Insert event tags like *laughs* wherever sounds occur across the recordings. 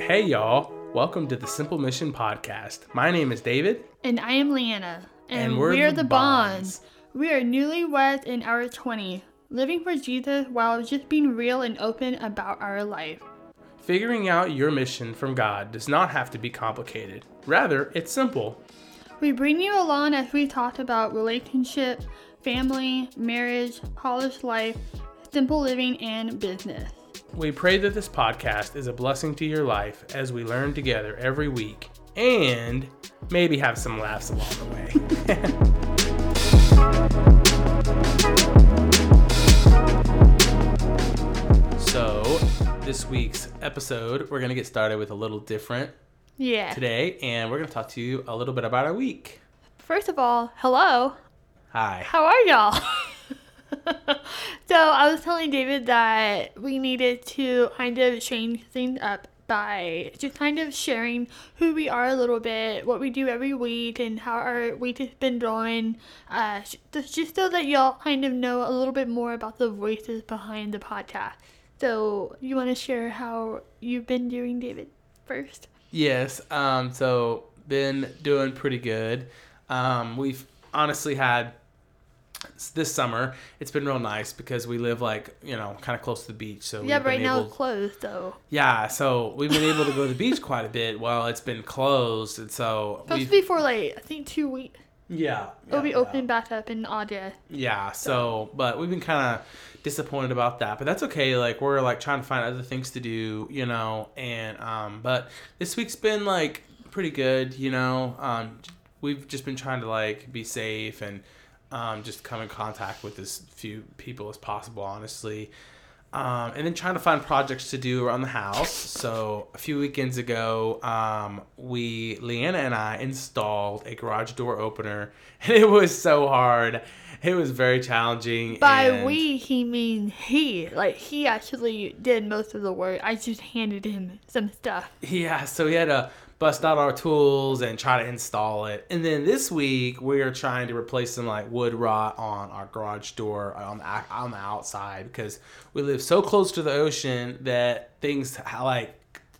Hey, y'all. Welcome to the Simple Mission Podcast. My name is David. And I am Leanna. And we're the Bonds. We are newlyweds in our 20s, living for Jesus while just being real and open about our life. Figuring out your mission from God does not have to be complicated. Rather, it's simple. We bring you along as we talk about relationship, family, marriage, college life, simple living, and business. We pray that this podcast is a blessing to your life as we learn together every week and maybe have some laughs along the way. *laughs* so, this week's episode, we're going to get started with a little different Yeah. today, and we're going to talk to you a little bit about our week. First of all, hello. Hi. How are y'all? *laughs* *laughs* so I was telling David that we needed to kind of change things up by just kind of sharing who we are a little bit, what we do every week, and how our week has been going. Uh, just so that y'all kind of know a little bit more about the voices behind the podcast. So you want to share how you've been doing, David, first? Yes. Um, so been doing pretty good. Um, we've honestly had this summer. It's been real nice because we live like you know kind of close to the beach. So Yeah, but right now able- it's closed though. Yeah, so we've been able to go to the beach quite a bit while it's been closed, and so Supposed to be for like I think two weeks. yeah It'll be yeah, opening back up in August. Yeah, so but we've been kind of disappointed about that, but that's okay. Like we're like trying to find other things to do, you know, and um, but this week's been like pretty good, you know. Um, we've just been trying to like be safe and um, just come in contact with as few people as possible, honestly. Um, and then trying to find projects to do around the house. So a few weekends ago, um, we Leanna and I installed a garage door opener, *laughs* and it was so hard. It was very challenging. By and- we, he means he. Like he actually did most of the work. I just handed him some stuff. Yeah, so he had to bust out our tools and try to install it. And then this week we are trying to replace some like wood rot on our garage door on the on the outside because we live so close to the ocean that things like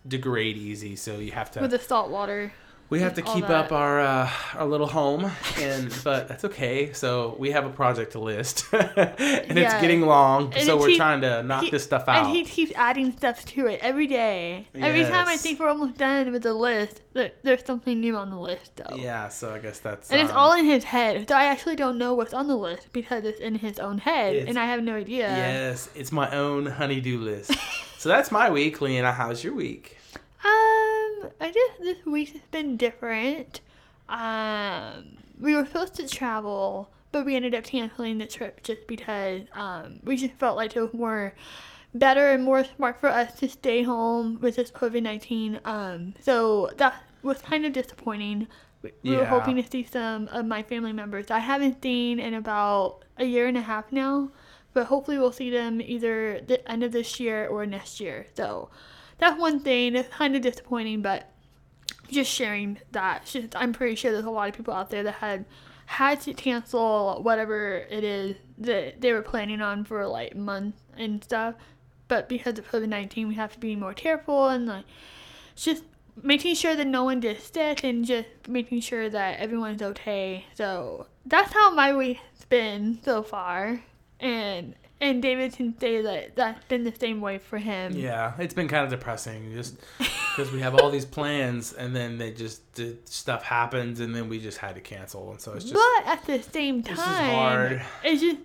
degrade easy. So you have to with the salt water. We have to keep that. up our uh, our little home, and *laughs* but that's okay. So we have a project to list, *laughs* and it's getting long. And so we're keep- trying to knock He- this stuff out. And he keeps adding stuff to it every day. Every time I think we're almost done with the list, there, there's something new on the list though. yeah, so I guess that's And it's um, all in his head. So I actually don't know what's on the list because it's in his own head, and I have no idea. Yes, it's my own honeydew list. so that's my week, Leanna. How's your week? I guess this week has been different. Um, we were supposed to travel, but we ended up canceling the trip just because um, we just felt like it was more better and more smart for us to stay home with this COVID nineteen. Um, so that was kind of disappointing. We, we were hoping to see some of my family members I haven't seen in about a year and a half now, but hopefully we'll see them either the end of this year or next year. So that's one thing. It's kind of disappointing, but just sharing that. Just- I'm pretty sure there's a lot of people out there that had had to cancel whatever it is that they were planning on for like months and stuff. But because of COVID 19, we have to be more careful and like just making sure that no one gets sick and just making sure that everyone's okay. So that's how my week's been so far. And and David can say that that's been the same way for him. Yeah, it's been kind of depressing just *laughs* because we have all these plans and then they just stuff happens and then we just had to cancel, and so it's just but at the same this is time, hard. it's just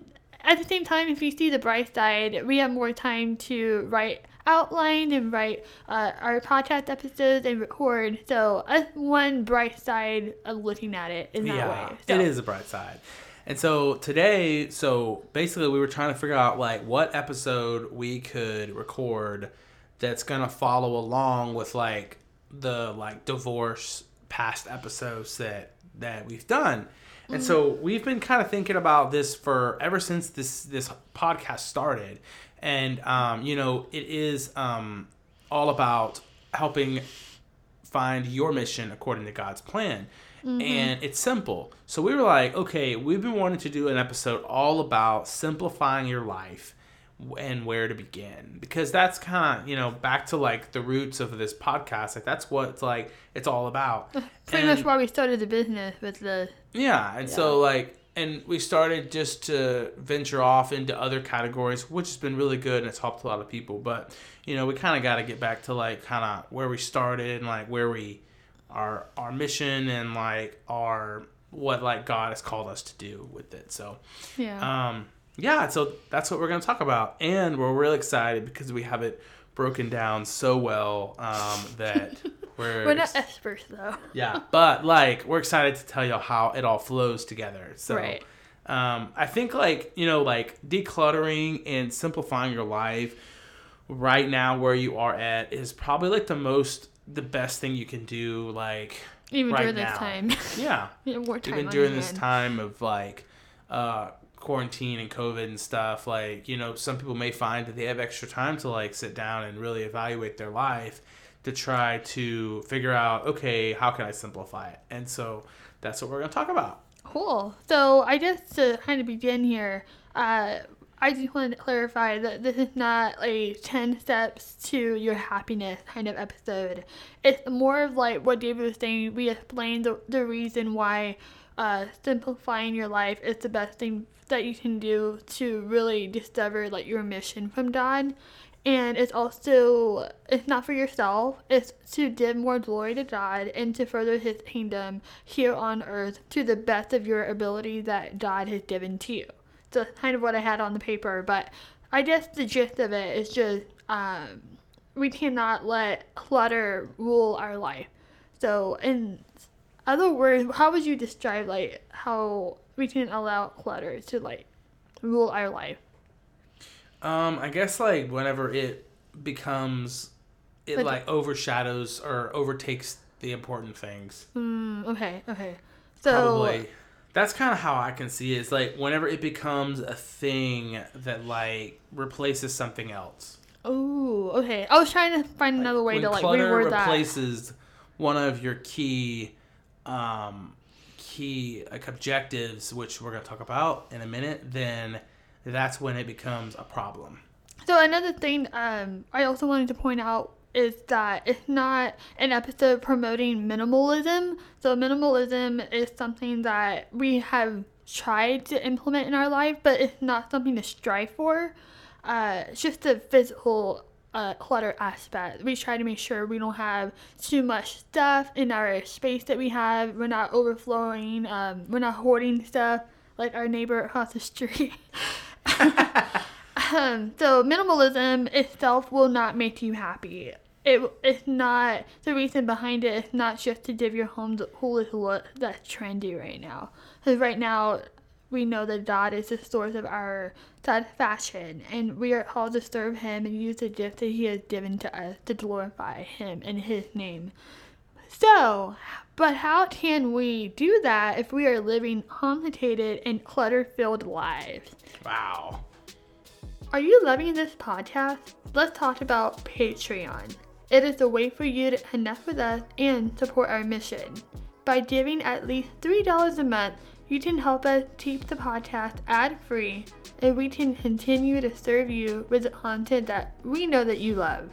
at the same time, if you see the bright side, we have more time to write outline and write uh, our podcast episodes and record. So that's one bright side of looking at it in that yeah, way. So, it is a bright side. And so today, so basically, we were trying to figure out like what episode we could record that's gonna follow along with like the like divorce past episodes that that we've done. And so we've been kind of thinking about this for ever since this this podcast started, and um, you know it is um, all about helping find your mission according to God's plan. Mm-hmm. And it's simple. So we were like, okay, we've been wanting to do an episode all about simplifying your life and where to begin. Because that's kind of you know back to like the roots of this podcast. Like that's what it's like it's all about. *laughs* Pretty And- much why we started the business with the yeah and so like and we started just to venture off into other categories which has been really good and it's helped a lot of people. But you know we kind of got to get back to like kind of where we started and like where we our our mission and like our what like god has called us to do with it so yeah. um, yeah, so that's what we're going to talk about. And we're really excited because we have it broken down so well um, that *laughs* we're. We're not experts though. yeah, but like, we're excited to tell you how it all flows together. So, Right. um, I think, like, you know, like decluttering and simplifying your life right now where you are at is probably like the most, the best thing you can do. Like, Even right during this now. time. *laughs* yeah, *laughs* we have more time even during this hand. time of like uh quarantine and covid and stuff like you know some people may find that they have extra time to like sit down and really evaluate their life to try to figure out okay how can i simplify it and so that's what we're going to talk about Cool. So I guess to kind of begin here, uh, I just want to clarify that this is not a 10 steps to your happiness kind of episode. It's more of like what David was saying. We explained the, the reason why uh, simplifying your life is the best thing that you can do to really discover like your mission from God. And it's also it's not for yourself. It's to give more glory to God and to further His kingdom here on earth to the best of your ability that God has given to you. That's kind of what I had on the paper, but I guess the gist of it is just um, we cannot let clutter rule our life. So in other words, how would you describe like how we can allow clutter to like rule our life? um i guess like whenever it becomes it Like- like overshadows or overtakes the important things Mm, okay, okay. So probably that's kind of how i can see it it's like whenever it becomes a thing that like replaces something else Oh, okay. I was trying to find another way to like reword that. replaces one of your key um key like objectives which we're going to talk about in a minute then that's when it becomes a problem So another thing um, I also wanted to point out is that it's not an episode promoting minimalism. So minimalism is something that we have tried to implement in our life, but it's not something to strive for. Uh, it's just the physical uh, clutter aspect. We try to make sure we don't have too much stuff in our space that we have. We're not overflowing. Um, we're not hoarding stuff like our neighbor across the street. *laughs* *laughs* Um, so minimalism itself will not make you happy. It it's not the reason behind it. It's not just to give your home the coolest look that's trendy right now. Because right now, we know that God is the source of our satisfaction, and we are called to serve Him and use the gift that He has given to us to glorify Him in His name. So, but how can we do that if we are living complicated and clutter-filled lives? wow Are you loving this podcast? Let's talk about Patreon. It is a way for you to connect with us and support our mission. By giving at least $3 a month, you can help us keep the podcast ad free and we can continue to serve you with the content that we know that you love.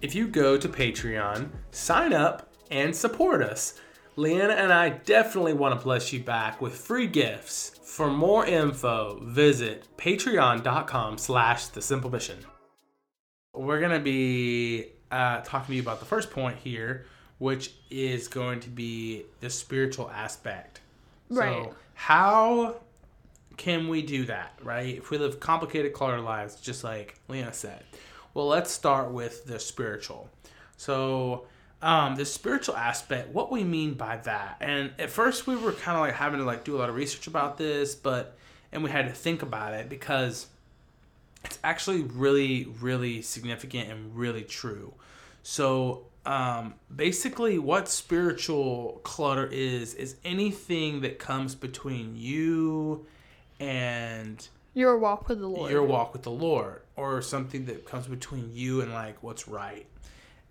if you go to patreon sign up and support us leanna and i definitely want to bless you back with free gifts for more info visit patreon.com slash the simple mission we're going to be uh, talking to you about the first point here which is going to be the spiritual aspect. Right. so how can we do that right? If we live complicated cluttered lives just like leanna said. Well let's start with the spiritual. So um, the spiritual aspect what we mean by that and at first we were kind of like having to like do a lot of research about this but and we had to think about it because it's actually really really significant and really true so um, basically what spiritual clutter is is anything that comes between you and Your walk with the Lord. your walk with the Lord or something that comes between you and like what's right.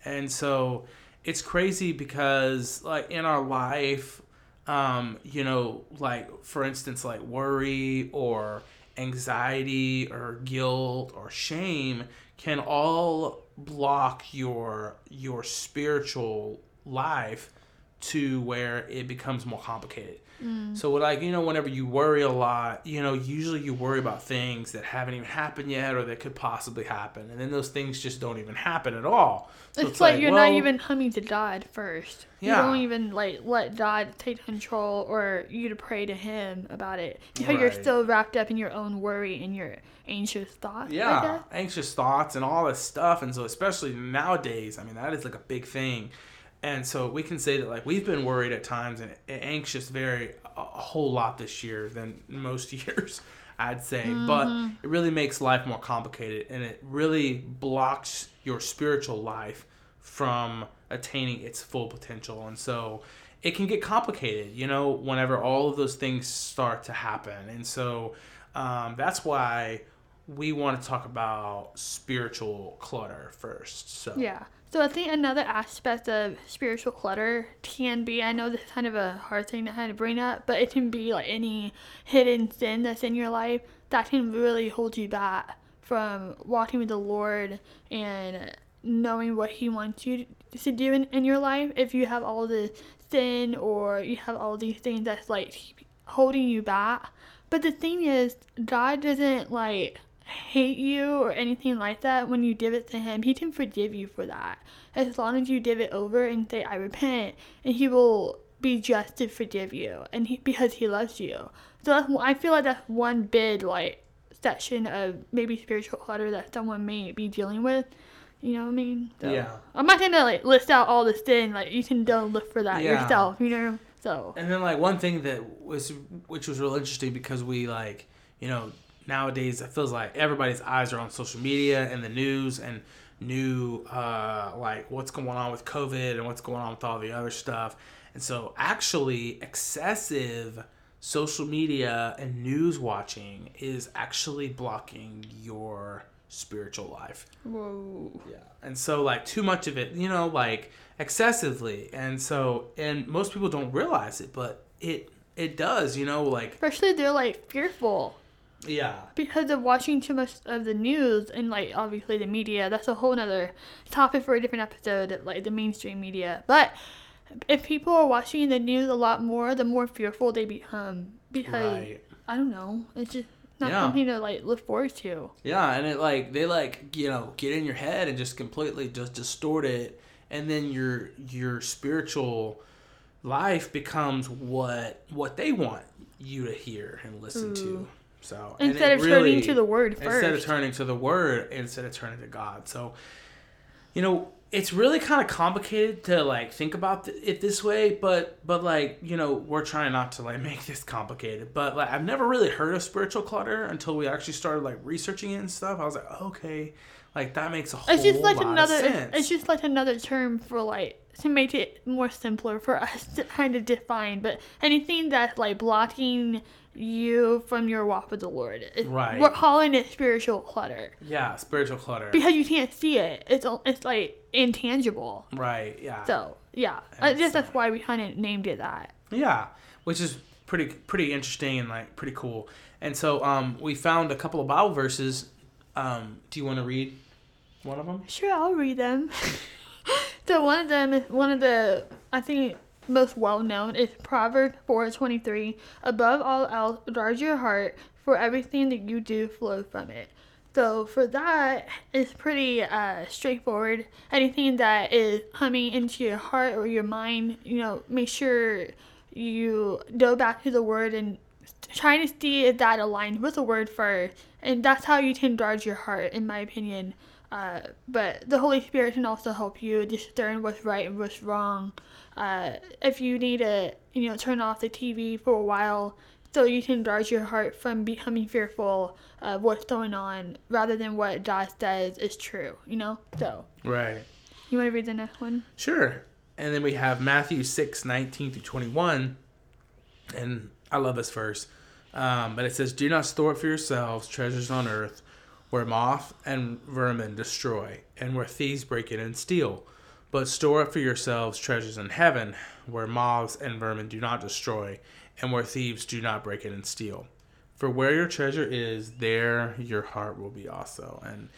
And so it's crazy because like in our life um you know like for instance like worry or anxiety or guilt or shame can all block your your spiritual life to where it becomes more complicated. Mm. So like you know whenever you worry a lot, you know usually you worry about things that haven't even happened yet or that could possibly happen, and then those things just don't even happen at all. So it's, like, you're not even coming to God first. You Yeah. don't even like let God take control or you to pray to Him about it. Because you're still wrapped up in your own worry and your anxious thoughts. Yeah anxious thoughts and all this stuff and so especially nowadays i mean that is like a big thing and so we can say that like we've been worried at times and anxious very a whole lot this year than most *laughs* years i'd say but it really makes life more complicated and it really blocks your spiritual life from attaining its full potential and so it can get complicated you know whenever all of those things start to happen and so um, that's why we want to talk about spiritual clutter first. So Yeah. So I think another aspect of spiritual clutter can be I know this is kind of a hard thing to kind of bring up, but it can be like any hidden sin that's in your life that can really hold you back from walking with the Lord and knowing what He wants you to do in, in your life. If you have all the sin or you have all these things that's like holding you back. But the thing is, God doesn't like hate you or anything like that when you give it to him. He can forgive you for that. As long as you give it over and say, I repent, and he will be just to forgive you and he because he loves you. So that's, I feel like that's one big like section of maybe spiritual clutter that someone may be dealing with. You know what I mean? So, Yeah. I'm not gonna like list out all the sin. Like you can go look for that Yeah. yourself. You know. So And then like one thing that was which was real interesting because we like you know nowadays it feels like everybody's eyes are on social media and the news and new uh like what's going on with COVID and what's going on with all the other stuff. And so actually excessive social media and news watching is actually blocking your spiritual life. whoa. Yeah. And so like too much of it, you know, like excessively. And so and most people don't realize it, but it it does, you know, like Especially they're like fearful. Yeah. because of watching too much of the news and like obviously the media that's a whole nother topic for a different episode like the mainstream media but if people are watching the news a lot more the more fearful they become because Right. i don't know it's just not Yeah. something to like look forward to Yeah, and it like they like, you know, get in your head and just completely just distort it and then your your spiritual life becomes what what they want you to hear and listen to. So instead of turning to the word first instead of turning to the word instead of turning to god. So you know it's really kind of complicated to like think about it this way but but like you know we're trying not to like *laughs* make this complicated. But like i've never really heard of spiritual clutter until we actually started like researching it and stuff. I was like okay like that makes a whole it's just like lot another of it's, sense. it's just like another term for like to make it more simpler for *laughs* us to kind of define. But anything that's like blocking you from your walk with the lord it- Right. we're calling it spiritual clutter yeah spiritual clutter because you can't see it it's it's like intangible right yeah so yeah i guess that's why we kind of named it that Yeah, which is pretty pretty interesting and like pretty cool. And so um, we found a couple of Bible verses. Um, do you want to read one of them? Sure, I'll read them. *laughs* so one of them is one of the I think most well known is Proverbs four twenty three. Above all else, guard your heart, for everything that you do flows from it. So for that, it's pretty uh, straightforward. Anything that is coming into your heart or your mind, you know, make sure you go back to the word and try to see if that aligns with the word first. And that's how you can guard your heart, in my opinion. Uh, but the Holy Spirit can also help you discern what's right and what's wrong. Uh, if you need to, you know, turn off the TV for a while so you can guard your heart from becoming fearful of what's going on rather than what God says is true, you know? So, Right. you want to read the next one? Sure. And then we have Matthew 6, 19 through 21. And I love this verse. Um, but it says, Do not store up for yourselves treasures on earth where moth and vermin destroy, and where thieves break in and steal. But store up for yourselves treasures in heaven where moths and vermin do not destroy, and where thieves do not break in and steal. For where your treasure is, there your heart will be also. And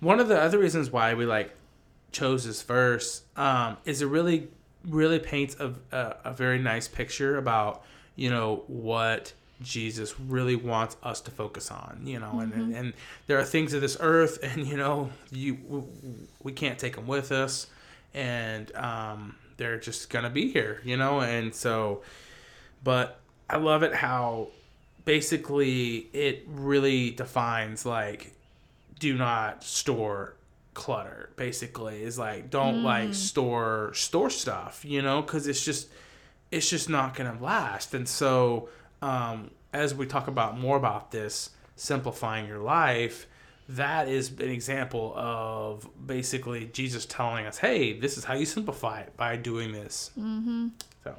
one of the other reasons why we like chose this verse um, is it really, really paints a, a, a very nice picture about, you know, what Jesus really wants us to focus on, you know, and, and, and there are things of this earth and, you know, you, we can't take them with us and, um, they're just gonna be here, you know, and so, but I love it how basically it really defines like do not store clutter basically. Is like don't like store store stuff you know? Because it's just it's just not gonna last. And so um as we talk about more about this simplifying your life that is an example of basically jesus telling us hey this is how you simplify it by doing this Mm-hmm. so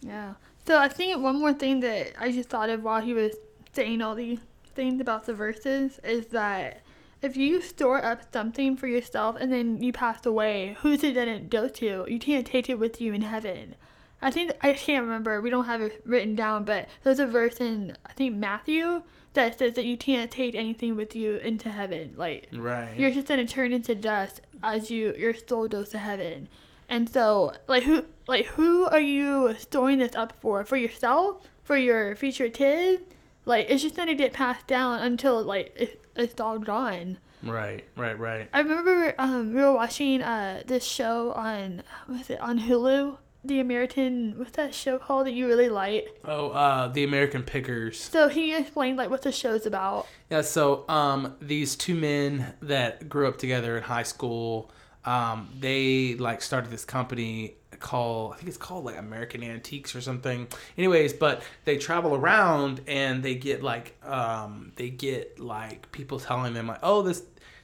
Yeah. So I think one more thing that I just thought of while he was saying all these things about the verses is that if you store up something for yourself and then you pass away, who's it gonna go to? You can't take it with you in heaven. I think I can't remember. We don't have it written down, but there's a verse in I think Matthew that says that you can't take anything with you into heaven. Like right you're just gonna turn into dust as you your soul goes to heaven. And so, like who, like who are you storing this up for? For yourself? For your future kids? Like it's just gonna get passed down until like it, it's all gone. right right right I remember um we were watching uh this show on was it on Hulu? The American what's that show called that you really like? Oh, uh, the American Pickers. So he explained like what the show's about. Yeah, so um, these two men that grew up together in high school, um, they like started this company called I think it's called like American Antiques or something. Anyways, but they travel around and they get like um, they get like people telling them like, oh this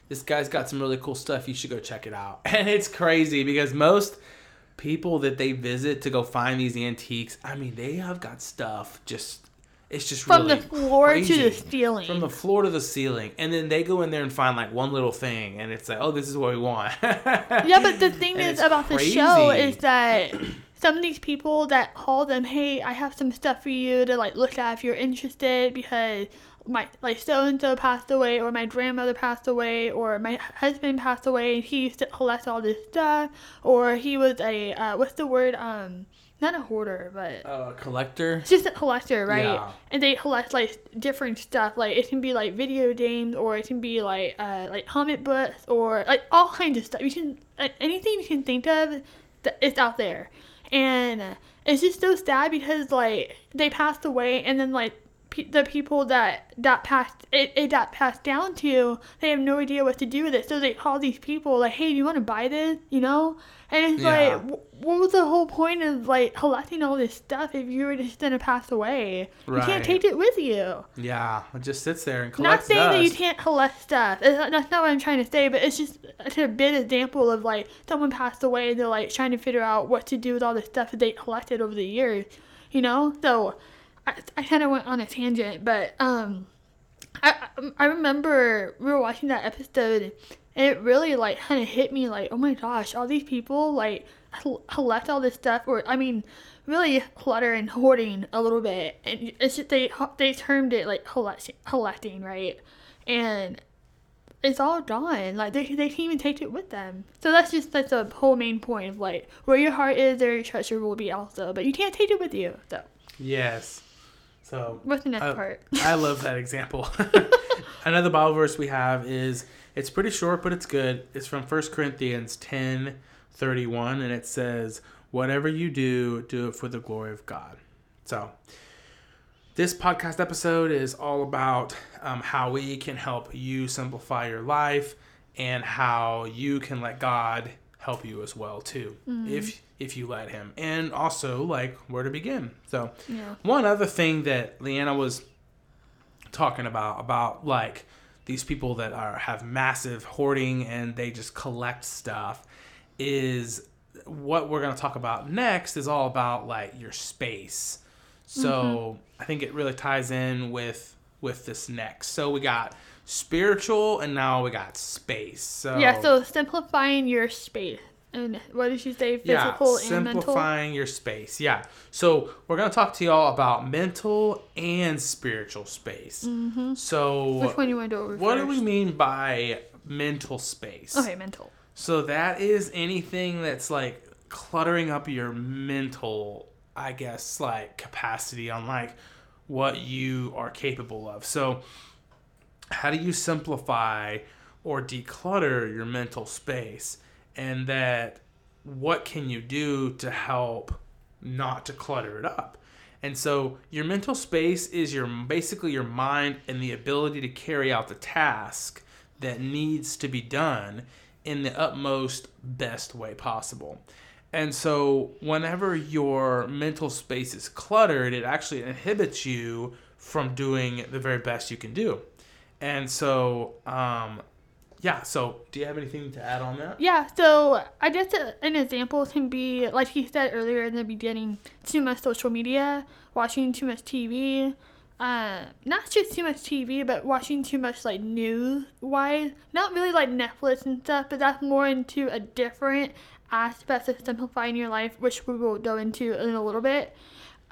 this guy's got some really cool stuff. You should go check it out. *laughs* And it's crazy because most people that they visit to go find these antiques, I mean, they have got stuff just. It's just From really the floor to the ceiling. from the floor to the ceiling, and then they go in there and find like one little thing, and it's like, oh, this is what we want. *laughs* Yeah, but the thing is about the show is that *clears throat* some of these people that call them, hey, I have some stuff for you to like look at if you're interested because my like so and so passed away or my grandmother passed away or my husband passed away and he used to collect all this stuff or he was a uh, what's the word um not a hoarder but uh, collector. it's just a collector, right? Yeah. And they collect like different stuff. Like it can be like video games, or it can be like uh, like comic books, or like all kinds of stuff. You can like, anything you can think of, it's out there. And it's just so sad because like they passed away, and then like pe- the people that that passed it, it got passed down to, they have no idea what to do with it. So they call these people like, hey, do you want to buy this? You know? And it's Yeah. like, wh- what was the whole point of like collecting all this stuff if you were just gonna pass away? You can't take it with you. Yeah, it just sits there and collects Not saying that you can't collect stuff. It's not- That's not what I'm trying to say. But it's just it's a bit example of like someone passed away. and They're like trying to figure out what to do with all the stuff that they collected over the years. You know. So I, I kind of went on a tangent, but um, I I- remember we were watching that episode. And it really like kind of hit me like, oh my gosh, all these people like col- collect all this stuff, or I mean, really clutter and hoarding a little bit. And it's just they they termed it like collecting, collecting, right? And it's all gone. Like they they can't even take it with them. So that's just that's the whole main point of like where your heart is, there your treasure will be also. But you can't take it with you. So Yes. So what's the next I, part? I love that example. *laughs* *laughs* Another Bible verse we have is it's pretty short, but it's good. It's from 1 Corinthians 10 31, and it says, Whatever you do, do it for the glory of God. So, this podcast episode is all about um, how we can help you simplify your life and how you can let God help you as well too mm-hmm. if if you let him and also like where to begin so Yeah. one other thing that Leanna was talking about about like these people that are have massive hoarding and they just collect stuff is what we're going to talk about next is all about like your space. So, mm-hmm. I think it really ties in with with this next. So, we got spiritual and now we got space. So Yeah, so simplifying your space. and what did you say? yeah, Physical and mental. simplifying your space. Yeah. So we're gonna talk to y'all about mental and spiritual space. Mm-hmm. So Which one you want to over what do we mean by mental space? Okay, mental. So that is anything that's like cluttering up your mental, I guess, like capacity on like what you are capable of. So how do you simplify or declutter your mental space? And that what can you do to help not to clutter it up? And so your mental space is your basically your mind and the ability to carry out the task that needs to be done in the utmost best way possible. And so whenever your mental space is cluttered, it actually inhibits you from doing the very best you can do. And so um yeah, so do you have anything to add on that? Yeah, so I guess an example can be, like he said earlier in the beginning, too much social media, watching too much TV. Uh, not just too much TV, but watching too much like news wise. Not really like Netflix and stuff, but that's more into a different aspect of simplifying your life, which we will go into in a little bit.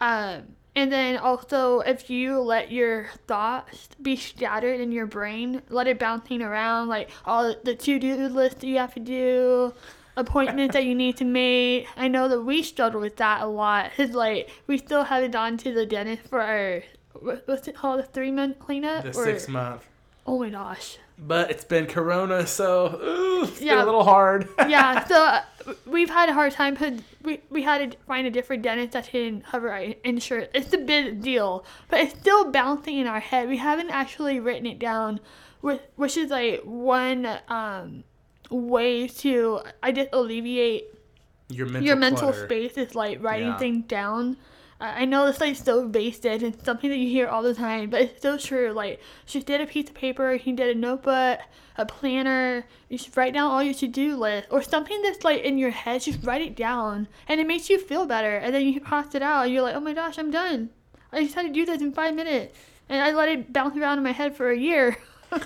Um, and then also, if you let your thoughts be scattered in your brain, let it bouncing around, like all the to do list that you have to do, appointments that you need to make. I know that we struggle with that a lot. Cause like we still haven't gone to the dentist for our what's it called, a three month cleanup? The or, six month. Oh my gosh. But it's been Corona, so ooh, it's been Yeah. a little hard. *laughs* yeah, so uh, we've had a hard time because we, we had to find a different dentist that can cover our insurance. It's a big deal, but it's still bouncing in our head. We haven't actually written it down, which, which is like one um, way to, I just alleviate Your mental your mental clutter. space is like writing Yeah. things down. I know it's like so basic and something that you hear all the time, but it's so true. Like, just did a piece of paper, he did a notebook, a planner, you should write down all your to do list or something that's like in your head, just write it down and it makes you feel better. And then you cross it out and you're like, oh my gosh, I'm done. I just had to do this in five minutes. And I let it bounce around in my head for a year.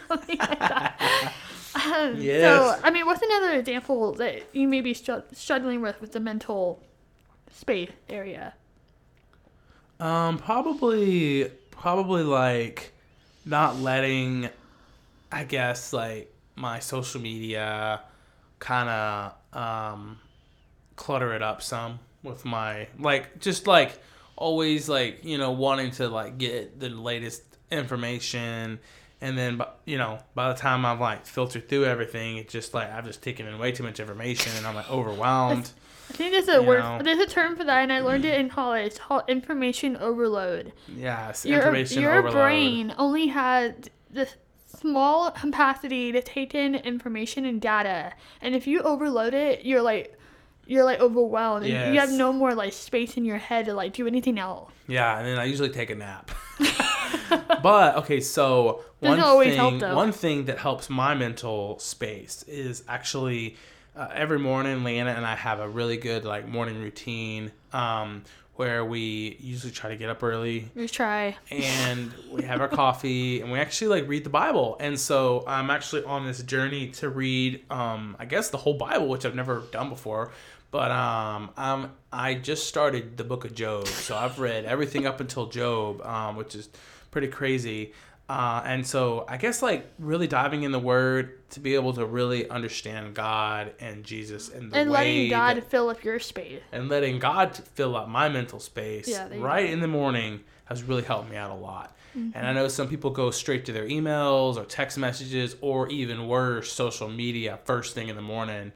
Something like that. Um, Yes. So, I mean, what's another example that you may be str- struggling with with the mental space area? Um, probably, probably like not letting, I guess, like my social media kind of um clutter it up some with my like just like always like you know wanting to like get the latest information. And then you know by the time I've like filtered through everything it's just like I've just taken in way too much information and I'm like *laughs* overwhelmed I think there's a You word. know. There's a term for that, and I learned it in college. It's called information overload. yes Your information your overload Your brain only has this small capacity to take in information and data, and if you overload it, you're like you're like overwhelmed, and you have no more like space in your head to like do anything else. Yeah, and then I usually take a nap. *laughs* *laughs* but okay, so Doesn't one thing, help, one thing that helps my mental space is actually uh, every morning, Leanna and I have a really good like morning routine um, where we usually try to get up early We try. and *laughs* we have our coffee and we actually like read the Bible. And so I'm actually on this journey to read, um, I guess the whole Bible, which I've never done before. But um, um, I just started the book of Job, so I've read everything up until Job, um, which is pretty crazy. Uh, and so I guess like really diving in the Word to be able to really understand God and Jesus and the And letting God that- fill up your space. and letting God fill up my mental space Yeah, right go. in the morning has really helped me out a lot. Mm-hmm. And I know some people go straight to their emails or text messages or even worse, social media first thing in the morning.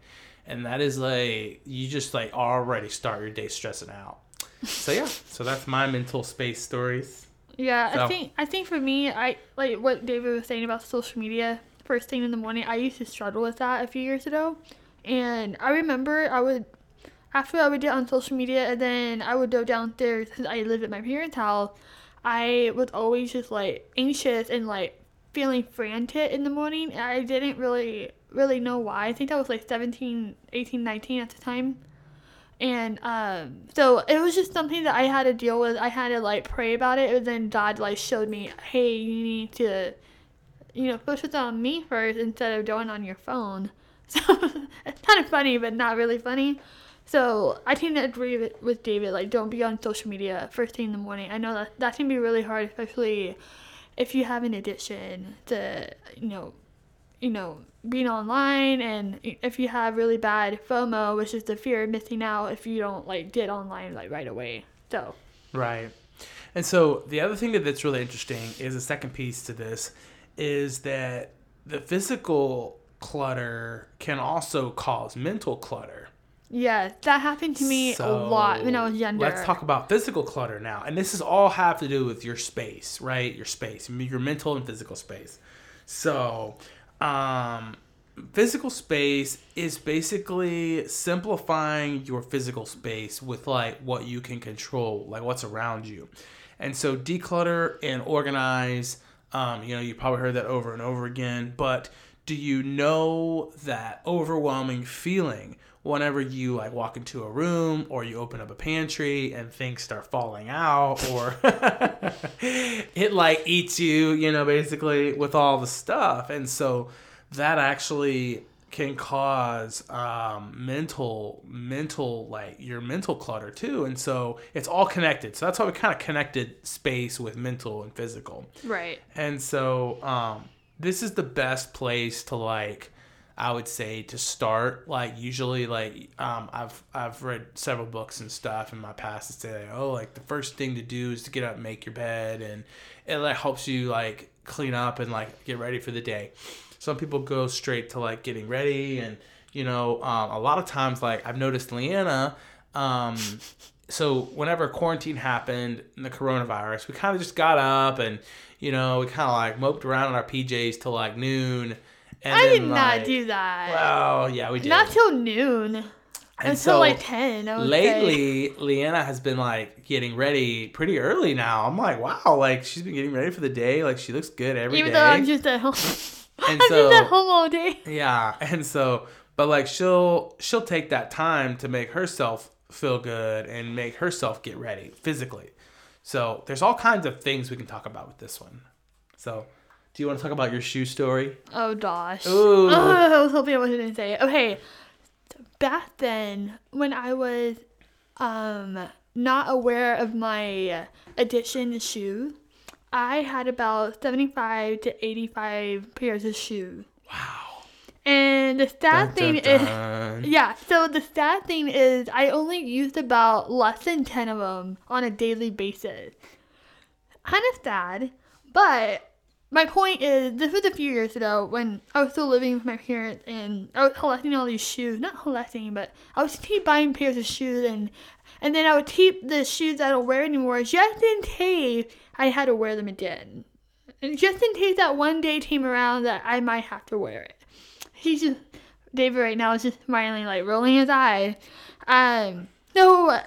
And that is like, you just like already start your day stressing out. So, yeah, *laughs* so that's my mental space stories. Yeah, So- I think I think for me, I like what David was saying about social media. First thing in the morning, I used to struggle with that a few years ago, and I remember I would after I would get on social media, and then I would go downstairs because I live at my parents' house. I was always just like anxious and like feeling frantic in the morning. I didn't really really know why. I think I was like 17, 18, 19 at the time. And um, so it was just something that I had to deal with. I had to like pray about it, and then God like showed me, hey, you need to, you know, focus on me first instead of going on your phone. *laughs* So it's kind of funny, but not really funny. So I tend to agree with David. Like, don't be on social media first thing in the morning. I know that that can be really hard, especially if you have an addiction to, you know, you know, being online, and if you have really bad FOMO, which is the fear of missing out if you don't like get online like right away. So. Right. And so the other thing that's really interesting is the second piece to this is that the physical clutter can also cause mental clutter. Yeah, that happened to me a lot when I was younger. Let's talk about physical clutter now. And this is all have to do with your space, right? Your space, your mental and physical space. So, um, physical space is basically simplifying your physical space with like what you can control, like what's around you. And so declutter and organize. Um, you know, you probably heard that over and over again, but do you know that overwhelming feeling whenever you like walk into a room or you open up a pantry and things start falling out or *laughs* it like eats you, you know, basically with all the stuff. And so that actually can cause um, mental mental like your mental clutter too. And so it's all connected. So that's why we kind of connected space with mental and physical. Right. And so um, this is the best place to like I would say to start. Like usually, like um, I've I've read several books and stuff in my past that say, like, oh, like the first thing to do is to get up, and make your bed, and it like helps you like clean up and like get ready for the day. Some people go straight to like getting ready, and you know, um, a lot of times, like I've noticed Leanna. Um, *laughs* so whenever quarantine happened and the coronavirus, we kind of just got up and you know we kind of like moped around in our PJs till like noon. And I did not do that. Well, yeah, we did. Not till noon. And Until so like ten. lately, say. Leanna has been like getting ready pretty early now. I'm like, wow, like she's been getting ready for the day. Like she looks good every Even day. though I'm just at home. *laughs* *laughs* and I'm so, just at home all day. Yeah, and so, but like she'll she'll take that time to make herself feel good and make herself get ready physically. So there's all kinds of things we can talk about with this one. So do you want to talk about your shoe story? Oh gosh. Ooh. Oh, I was hoping I wasn't gonna say it. Okay. Back then, when I was um not aware of my addiction to shoes, I had about seventy five to eighty five pairs of shoes. Wow. And the sad dun, thing dun, dun. is, *laughs* yeah. So the sad thing is, I only used about less than ten of them on a daily basis. Kind of sad, but my point is, this was a few years ago when I was still living with my parents, and I was collecting all these shoes. Not collecting, but I was keep buying pairs of shoes, and and then I would keep the shoes I don't wear anymore, just in case I had to wear them again, and just in case that one day came around that I might have to wear it. He's just David right now is just smiling, like rolling his eyes. Um, so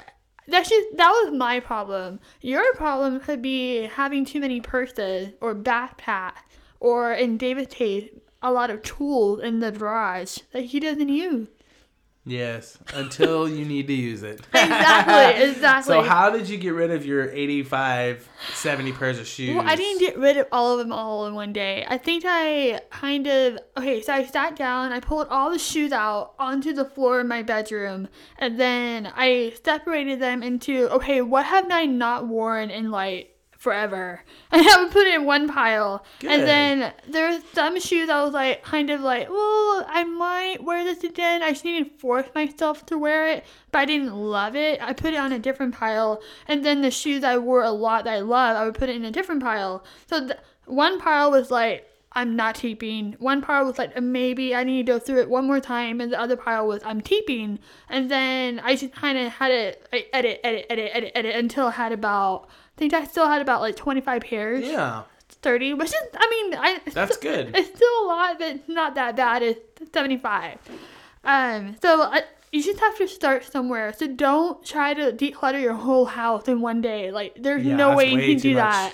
just that was my problem. Your problem could be having too many purses or backpacks or in David's case, a lot of tools in the garage that he doesn't use. Yes, until you need to use it. *laughs* exactly, *laughs* exactly. So how did you get rid of your 85, 70 pairs of shoes? Well, I didn't get rid of all of them all in one day. I think I kind of okay. So I sat down, I pulled all the shoes out onto the floor in my bedroom, and then I separated them into okay, what have I not worn in like forever. And *laughs* I would put it in one pile. Good. And then there's some shoes I was like, kind of like, well, I might wear this again. I just to force myself to wear it, but I didn't love it. I put it on a different pile. And then the shoes I wore a lot that I love, I would put it in a different pile. So th- one pile was like, I'm not keeping. One pile was like, maybe I need to go through it one more time. And the other pile was, I'm keeping. And then I just kind of had it, edit, edit, edit, edit, edit until I had about I think I still had about like 25 pairs. Yeah. 30, which is, I mean, I, that's good. It's still a lot, but not that bad. It's 75. Um, so I, you just have to start somewhere. So don't try to declutter your whole house in one day. Like, there's yeah, no way you can do much. that.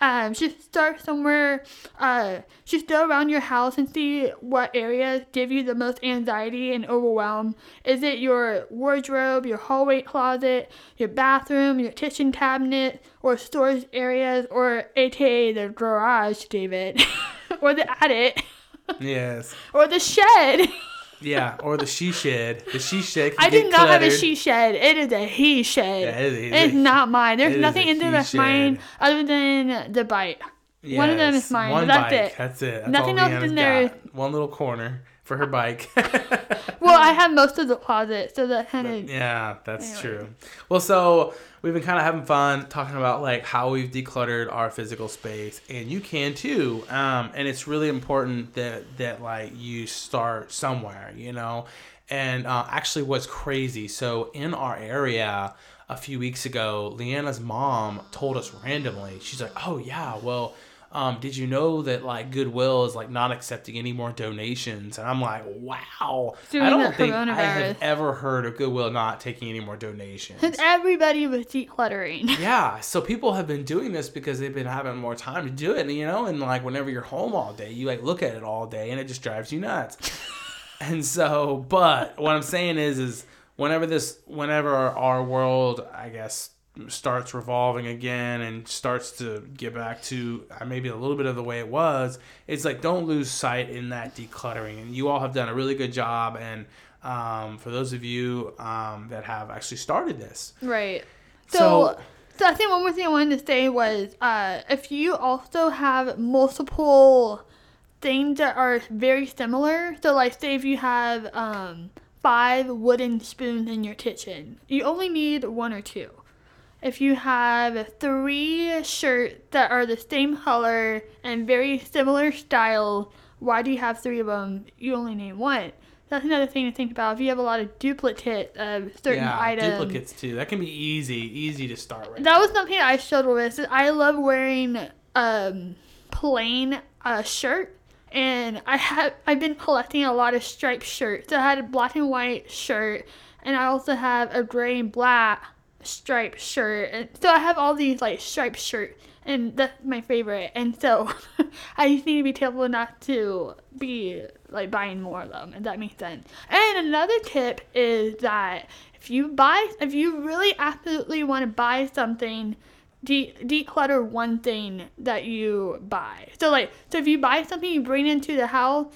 Um, just start somewhere. Uh, just go around your house and see what areas give you the most anxiety and overwhelm. Is it your wardrobe, your hallway closet, your bathroom, your kitchen cabinet, or storage areas, or aka the garage, David, *laughs* or the attic? *laughs* Yes. or the shed. *laughs* Yeah, or the she shed. The she shed. I do not have a she shed. It is a he shed. Yeah, it is- it's not mine. There's nothing in there he that's mine other than the bite. One of them is mine, One that's bike. it. That's it. That's Nothing else in there. One little corner for her bike. *laughs* Well, I have most of the closet, so that kind of Yeah, that's Anyway. true. Well, so we've been kind of having fun talking about like how we've decluttered our physical space, and you can too. Um, and it's really important that that like you start somewhere, you know. And uh, actually, what's crazy? So in our area. A few weeks ago, Leanna's mom told us randomly. She's like, "Oh yeah, well, um, did you know that like Goodwill is like not accepting any more donations?" And I'm like, "Wow, During I don't think I have ever heard of Goodwill not taking any more donations. Because *laughs* everybody was decluttering. *laughs* yeah, so people have been doing this because they've been having more time to do it, you know, and like whenever you're home all day, you like look at it all day and it just drives you nuts. *laughs* and so, but what I'm saying is is whenever this whenever our world, I guess starts revolving again and starts to get back to uh, maybe a little bit of the way it was it's like don't lose sight in that decluttering and you all have done a really good job and um, for those of you um, that have actually started this Right. So, So- so, I think one more thing I wanted to say was uh, if you also have multiple things that are very similar, so like say if you have um, five wooden spoons in your kitchen, you only need one or two. If you have three shirts that are the same color and very similar style, why do you have three of them? You only need one. That's another thing to think about. If you have a lot of duplicate of certain yeah, items, duplicates too. That can be easy, easy to start with. that was something I struggled with. I love wearing um, plain uh, shirt, and I have I've been collecting a lot of striped shirts. So I had a black and white shirt, and I also have a gray and black striped shirt. And so I have all these like striped shirts, and that's my favorite. And so *laughs* I just need to be careful not to be like buying more of them, if that makes sense. And another tip is that if you buy, if you really absolutely want to buy something, de- declutter one thing that you buy. So like, so if you buy something, you bring into the house,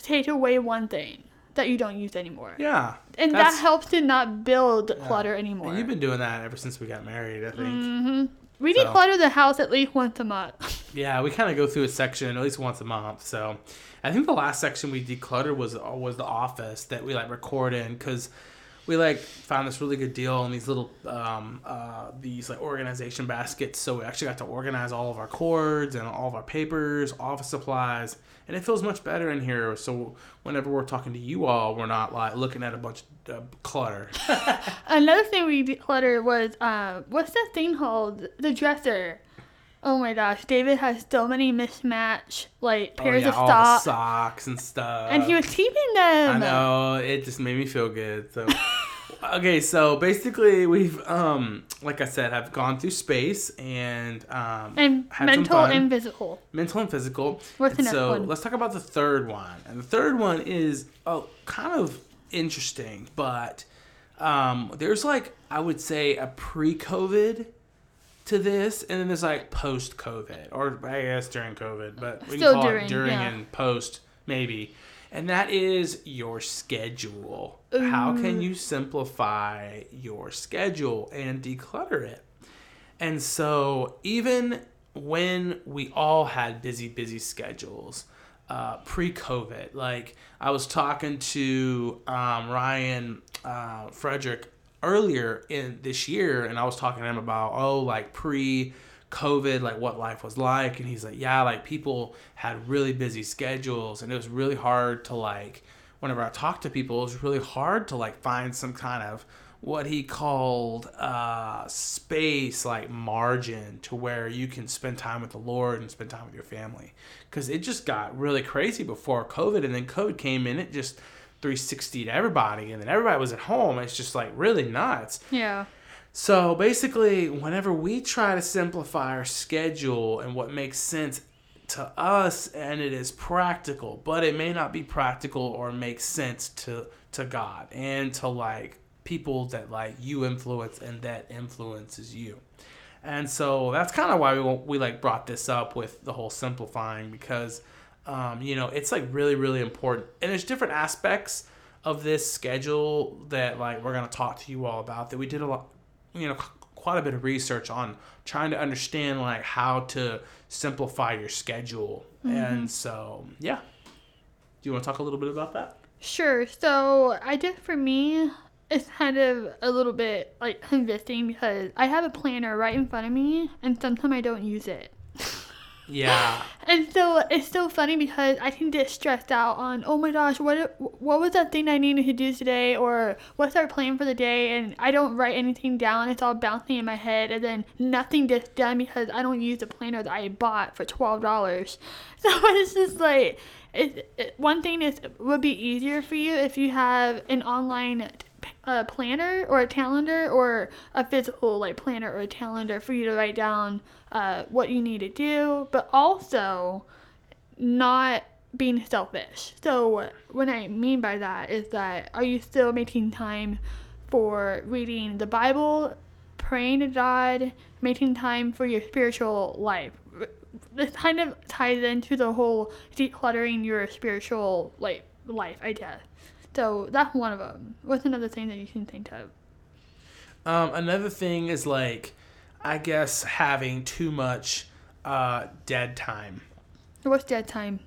take away one thing that you don't use anymore. yeah, And that helps to not build clutter anymore. And you've been doing that ever since we got married, I think. hmm We So- declutter the house at least once a month. *laughs* Yeah, we kind of go through a section at least once a month. So, I think the last section we decluttered was was the office that we like record in because we like found this really good deal on these little um, uh, these like organization baskets. So we actually got to organize all of our cords and all of our papers, office supplies, and it feels much better in here. So whenever we're talking to you all, we're not like looking at a bunch of uh, clutter. *laughs* *laughs* Another thing we decluttered was uh, what's that thing called? The dresser. Oh my gosh, David has so many mismatched like pairs oh, yeah, of all the socks, and stuff. and he was keeping them. I know it just made me feel good. So, *laughs* okay, so basically we've, um, like I said, have gone through space and um, And mental fun. and physical. mental and physical. What's the And next so one? let's talk about the third one. And the third one is oh, kind of interesting, but um, there's like I would say a pre-COVID to this, and then there's like post-COVID, or I guess during COVID, but we can call during, it during yeah. and post maybe. And that is your schedule. How can you simplify your schedule and declutter it? And so, even when we all had busy, busy schedules uh, pre COVID, like I was talking to um, Ryan uh, Frederick earlier in this year, and I was talking to him about, oh, like pre COVID, like what life was like. And he's like, yeah, like people had really busy schedules, and it was really hard to like, whenever I talked to people, it was really hard to like find some kind of what he called uh, space like margin to where you can spend time with the Lord and spend time with your family. Because it just got really crazy before COVID, and then COVID came in, it just 360 to everybody, and then everybody was at home. It's just like really nuts. Yeah. So basically, whenever we try to simplify our schedule and what makes sense to us and it is practical, but it may not be practical or make sense to to God and to like people that like you influence and that influences you. And so that's kind of why we we like brought this up with the whole simplifying because um, you know it's like really really important and there's different aspects of this schedule that like we're gonna talk to you all about that we did a lot, you know, quite a bit of research on trying to understand like how to simplify your schedule. And so yeah, do you want to talk a little bit about that? Sure. So I did for me, it's kind of a little bit like convicting because I have a planner right in front of me, and sometimes I don't use it. Yeah. *laughs* And so it's so funny because I can get stressed out on, oh my gosh, what what was that thing I needed to do today, or what's our plan for the day, and I don't write anything down. It's all bouncing in my head, and then nothing gets done because I don't use the planner that I bought for twelve dollars. *laughs* So it's just like, it, it, one thing is would be easier for you if you have an online uh, planner or a calendar or a physical like planner or a calendar for you to write down uh, what you need to do, but also not being selfish. So what I mean by that is that are you still making time for reading the Bible, praying to God, making time for your spiritual life? This kind of ties into the whole decluttering your spiritual like life, I guess. So that's one of them. What's another thing that you can think of? Um, another thing is like, I guess having too much uh, dead time. What's dead time?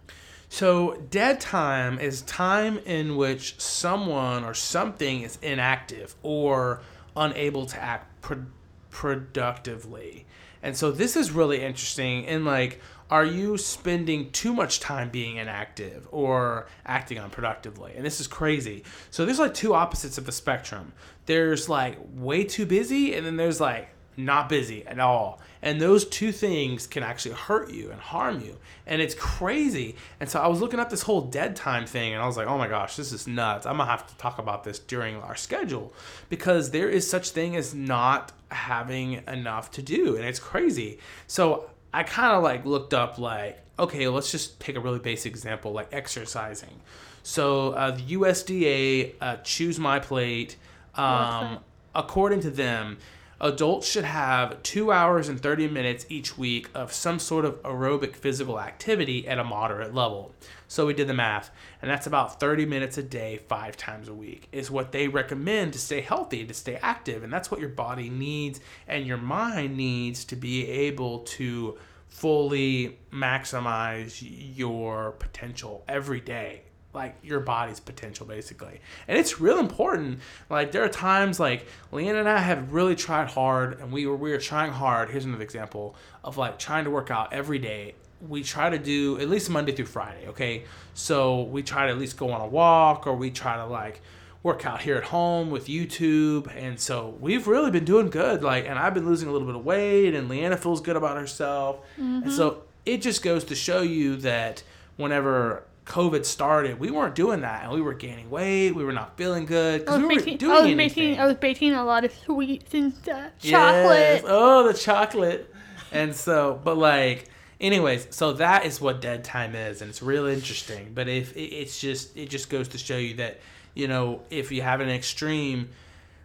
So, dead time is time in which someone or something is inactive or unable to act pro- productively. And so, this is really interesting. In like, are you spending too much time being inactive or acting unproductively? And this is crazy. So, there's like two opposites of the spectrum. There's like way too busy, and then there's like not busy at all. And those two things can actually hurt you and harm you. And it's crazy. And so I was looking up this whole dead time thing and I was like, oh my gosh, this is nuts. I'm to have to talk about this during our schedule because there is such thing as not having enough to do. And it's crazy. So I kind of like looked up like, okay, let's just take a really basic example like exercising. So uh, the USDA, uh, Choose My Plate, um, according to them, adults should have two hours and 30 minutes each week of some sort of aerobic physical activity at a moderate level. So we did the math, and that's about 30 minutes a day, five times a week, is what they recommend to stay healthy, to stay active. And that's what your body needs and your mind needs to be able to fully maximize your potential every day like your body's potential basically. And it's real important. Like there are times like leanna and i have really tried hard and we were we were trying hard here's another example of like trying to work out every day. We try to do at least monday through friday okay? So we try to at least go on a walk or we try to like work out here at home with youtube. And so we've really been doing good. Like and i've been losing a little bit of weight and leanna feels good about herself. And mm-hmm. so it just goes to show you that whenever COVID started, we weren't doing that, and we were gaining weight. We were not feeling good I because was we making, doing I was anything. making, I was baking a lot of sweets and stuff, Yes. chocolate. Oh, the chocolate. And so, but like, anyways, so that is what dead time is, and it's really interesting. But if it- it's just, it just goes to show you that, you know, if you have an extreme,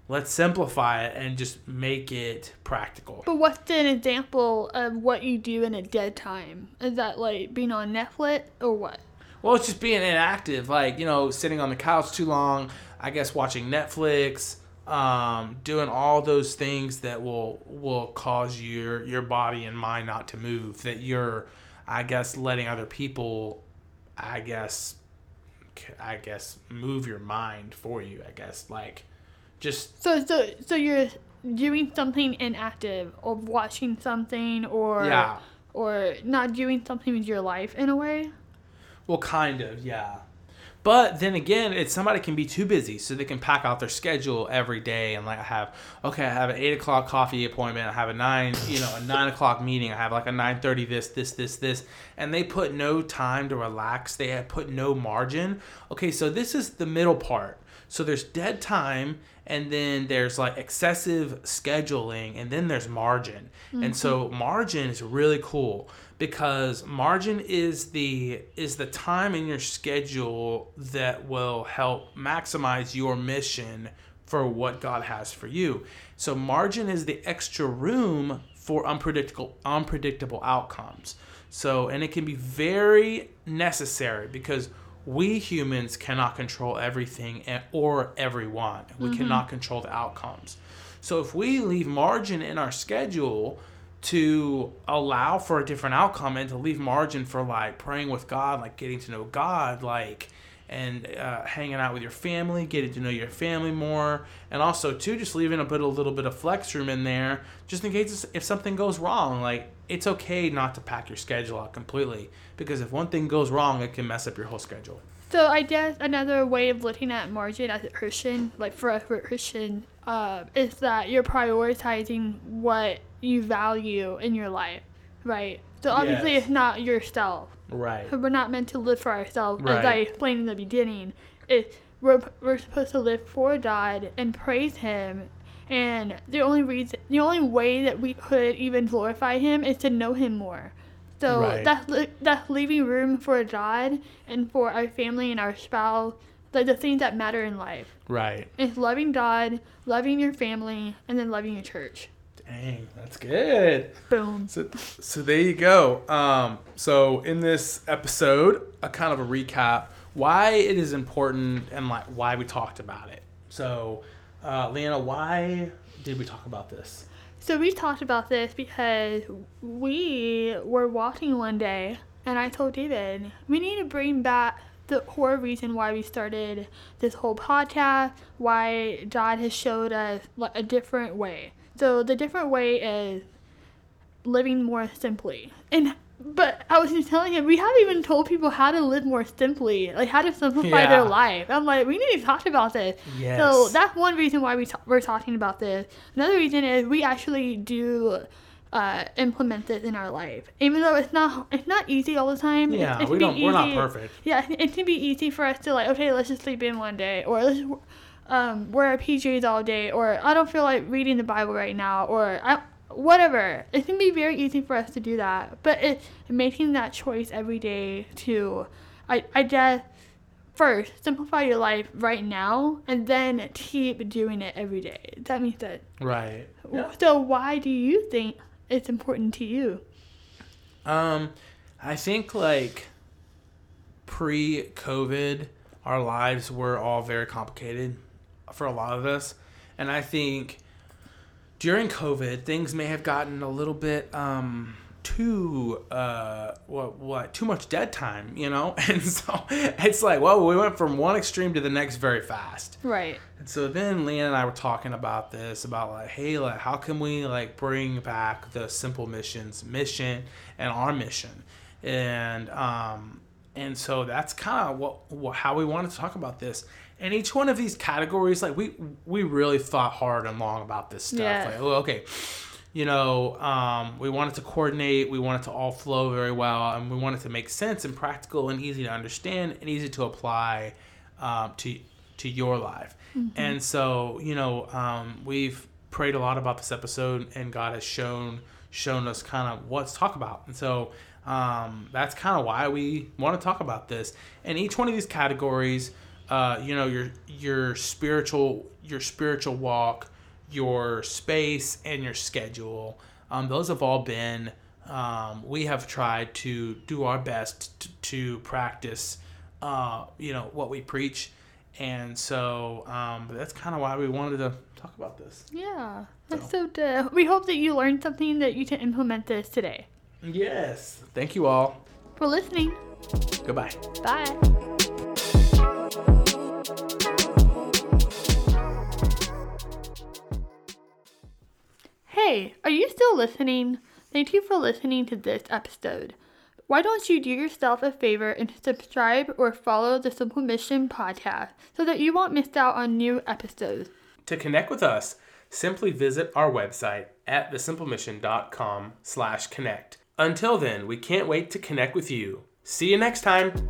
let's simplify it and just make it practical. But what's an example of what you do in a dead time? Is that like being on Netflix or what? Well, it's just being inactive, like you know, sitting on the couch too long. I guess watching Netflix, um, doing all those things that will will cause your your body and mind not to move. That you're, I guess, letting other people, I guess, I guess, move your mind for you. I guess, like, just So so so you're doing something inactive or watching something or yeah. or not doing something with your life in a way. Well, kind of, yeah. But then again, it's somebody can be too busy, so they can pack out their schedule every day and like I have okay, I have an eight o'clock coffee appointment, I have a nine, you know, a nine o'clock meeting, I have like a nine thirty this, this, this, this, and they put no time to relax. They have put no margin. Okay, so this is the middle part. So there's dead time, and then there's like excessive scheduling, and then there's margin. And so mm-hmm. margin is really cool because margin is the is the time in your schedule that will help maximize your mission for what God has for you. So margin is the extra room for unpredictable unpredictable outcomes. So and it can be very necessary because we humans cannot control everything and- or everyone. We mm-hmm. cannot control the outcomes. So if we leave margin in our schedule to allow for a different outcome and to leave margin for like praying with God, like getting to know God, like and uh, hanging out with your family, getting to know your family more, and also too just leaving a bit a little bit of flex room in there just in case if something goes wrong. Like it's okay not to pack your schedule out completely because if one thing goes wrong, it can mess up your whole schedule. So I guess another way of looking at margin as a Christian, like for a Christian, uh, is that you're prioritizing what you value in your life, right? So obviously Yes. it's not yourself. Right. We're not meant to live for ourselves, as I explained in the beginning. It we're we're supposed to live for God and praise Him, and the only reason, the only way that we could even glorify Him is to know Him more. So Right. that's li- that's leaving room for God and for our family and our spouse, like the things that matter in life. Right. It's loving God, loving your family, and then loving your church. Dang, that's good. Boom. So, so there you go. Um, so in this episode, a kind of a recap why it is important and like why we talked about it. So, uh, Leanna, why did we talk about this? So we talked about this because we were walking one day, and I told David we need to bring back the core reason why we started this whole podcast, why God has showed us a different way. So the different way is living more simply. And but I was just telling him we haven't even told people how to live more simply, like how to simplify Yeah. their life. I'm like, we need to talk about this. So that's one reason why we ta- we're talking about this. Another reason is we actually do uh, implement this in our life, even though it's not it's not easy all the time. Yeah, it can we don't. We're not easy- perfect. Yeah, it- it can be easy for us to like, okay, let's just sleep in one day, or let's um, wear our PJs all day, or I don't feel like reading the Bible right now, or I, whatever. It can be very easy for us to do that, but it making that choice every day to, I I guess first simplify your life right now, and then keep doing it every day. That means that. Right. So why do you think it's important to you? Um, I think like pre-COVID, our lives were all very complicated for a lot of us, and I think during COVID, things may have gotten a little bit um too uh what what too much dead time, you know, *laughs* and so it's like well, we went from one extreme to the next very fast. Right. And so then Leanna and I were talking about this, about like, hey, like, how can we like bring back the simple missions mission and our mission, and um, and so that's kind of what, what how we wanted to talk about this. And each one of these categories, like we we really thought hard and long about this stuff. Yeah. Like, oh, okay, you know, um, we wanted to coordinate, we wanted to all flow very well, and we wanted to make sense and practical and easy to understand and easy to apply um, to to your life. And so, you know, um, we've prayed a lot about this episode, and God has shown shown us kind of what to talk about. And so um, that's kind of why we want to talk about this. And each one of these categories, uh, you know, your your spiritual your spiritual walk, your space, and your schedule. Um, those have all been. Um, we have tried to do our best to, to practice, uh, you know, what we preach, and so um, that's kind of why we wanted to talk about this. Yeah, that's so good. We hope that you learned something that you can implement this today. Yes. Thank you all. For listening. Goodbye. Bye. Hey, are you still listening? Thank you for listening to this episode. Why don't you do yourself a favor and subscribe or follow the Simple Mission podcast so that you won't miss out on new episodes? To connect with us, simply visit our website at thesimplemission.com slash connect. Until then, we can't wait to connect with you. See you next time.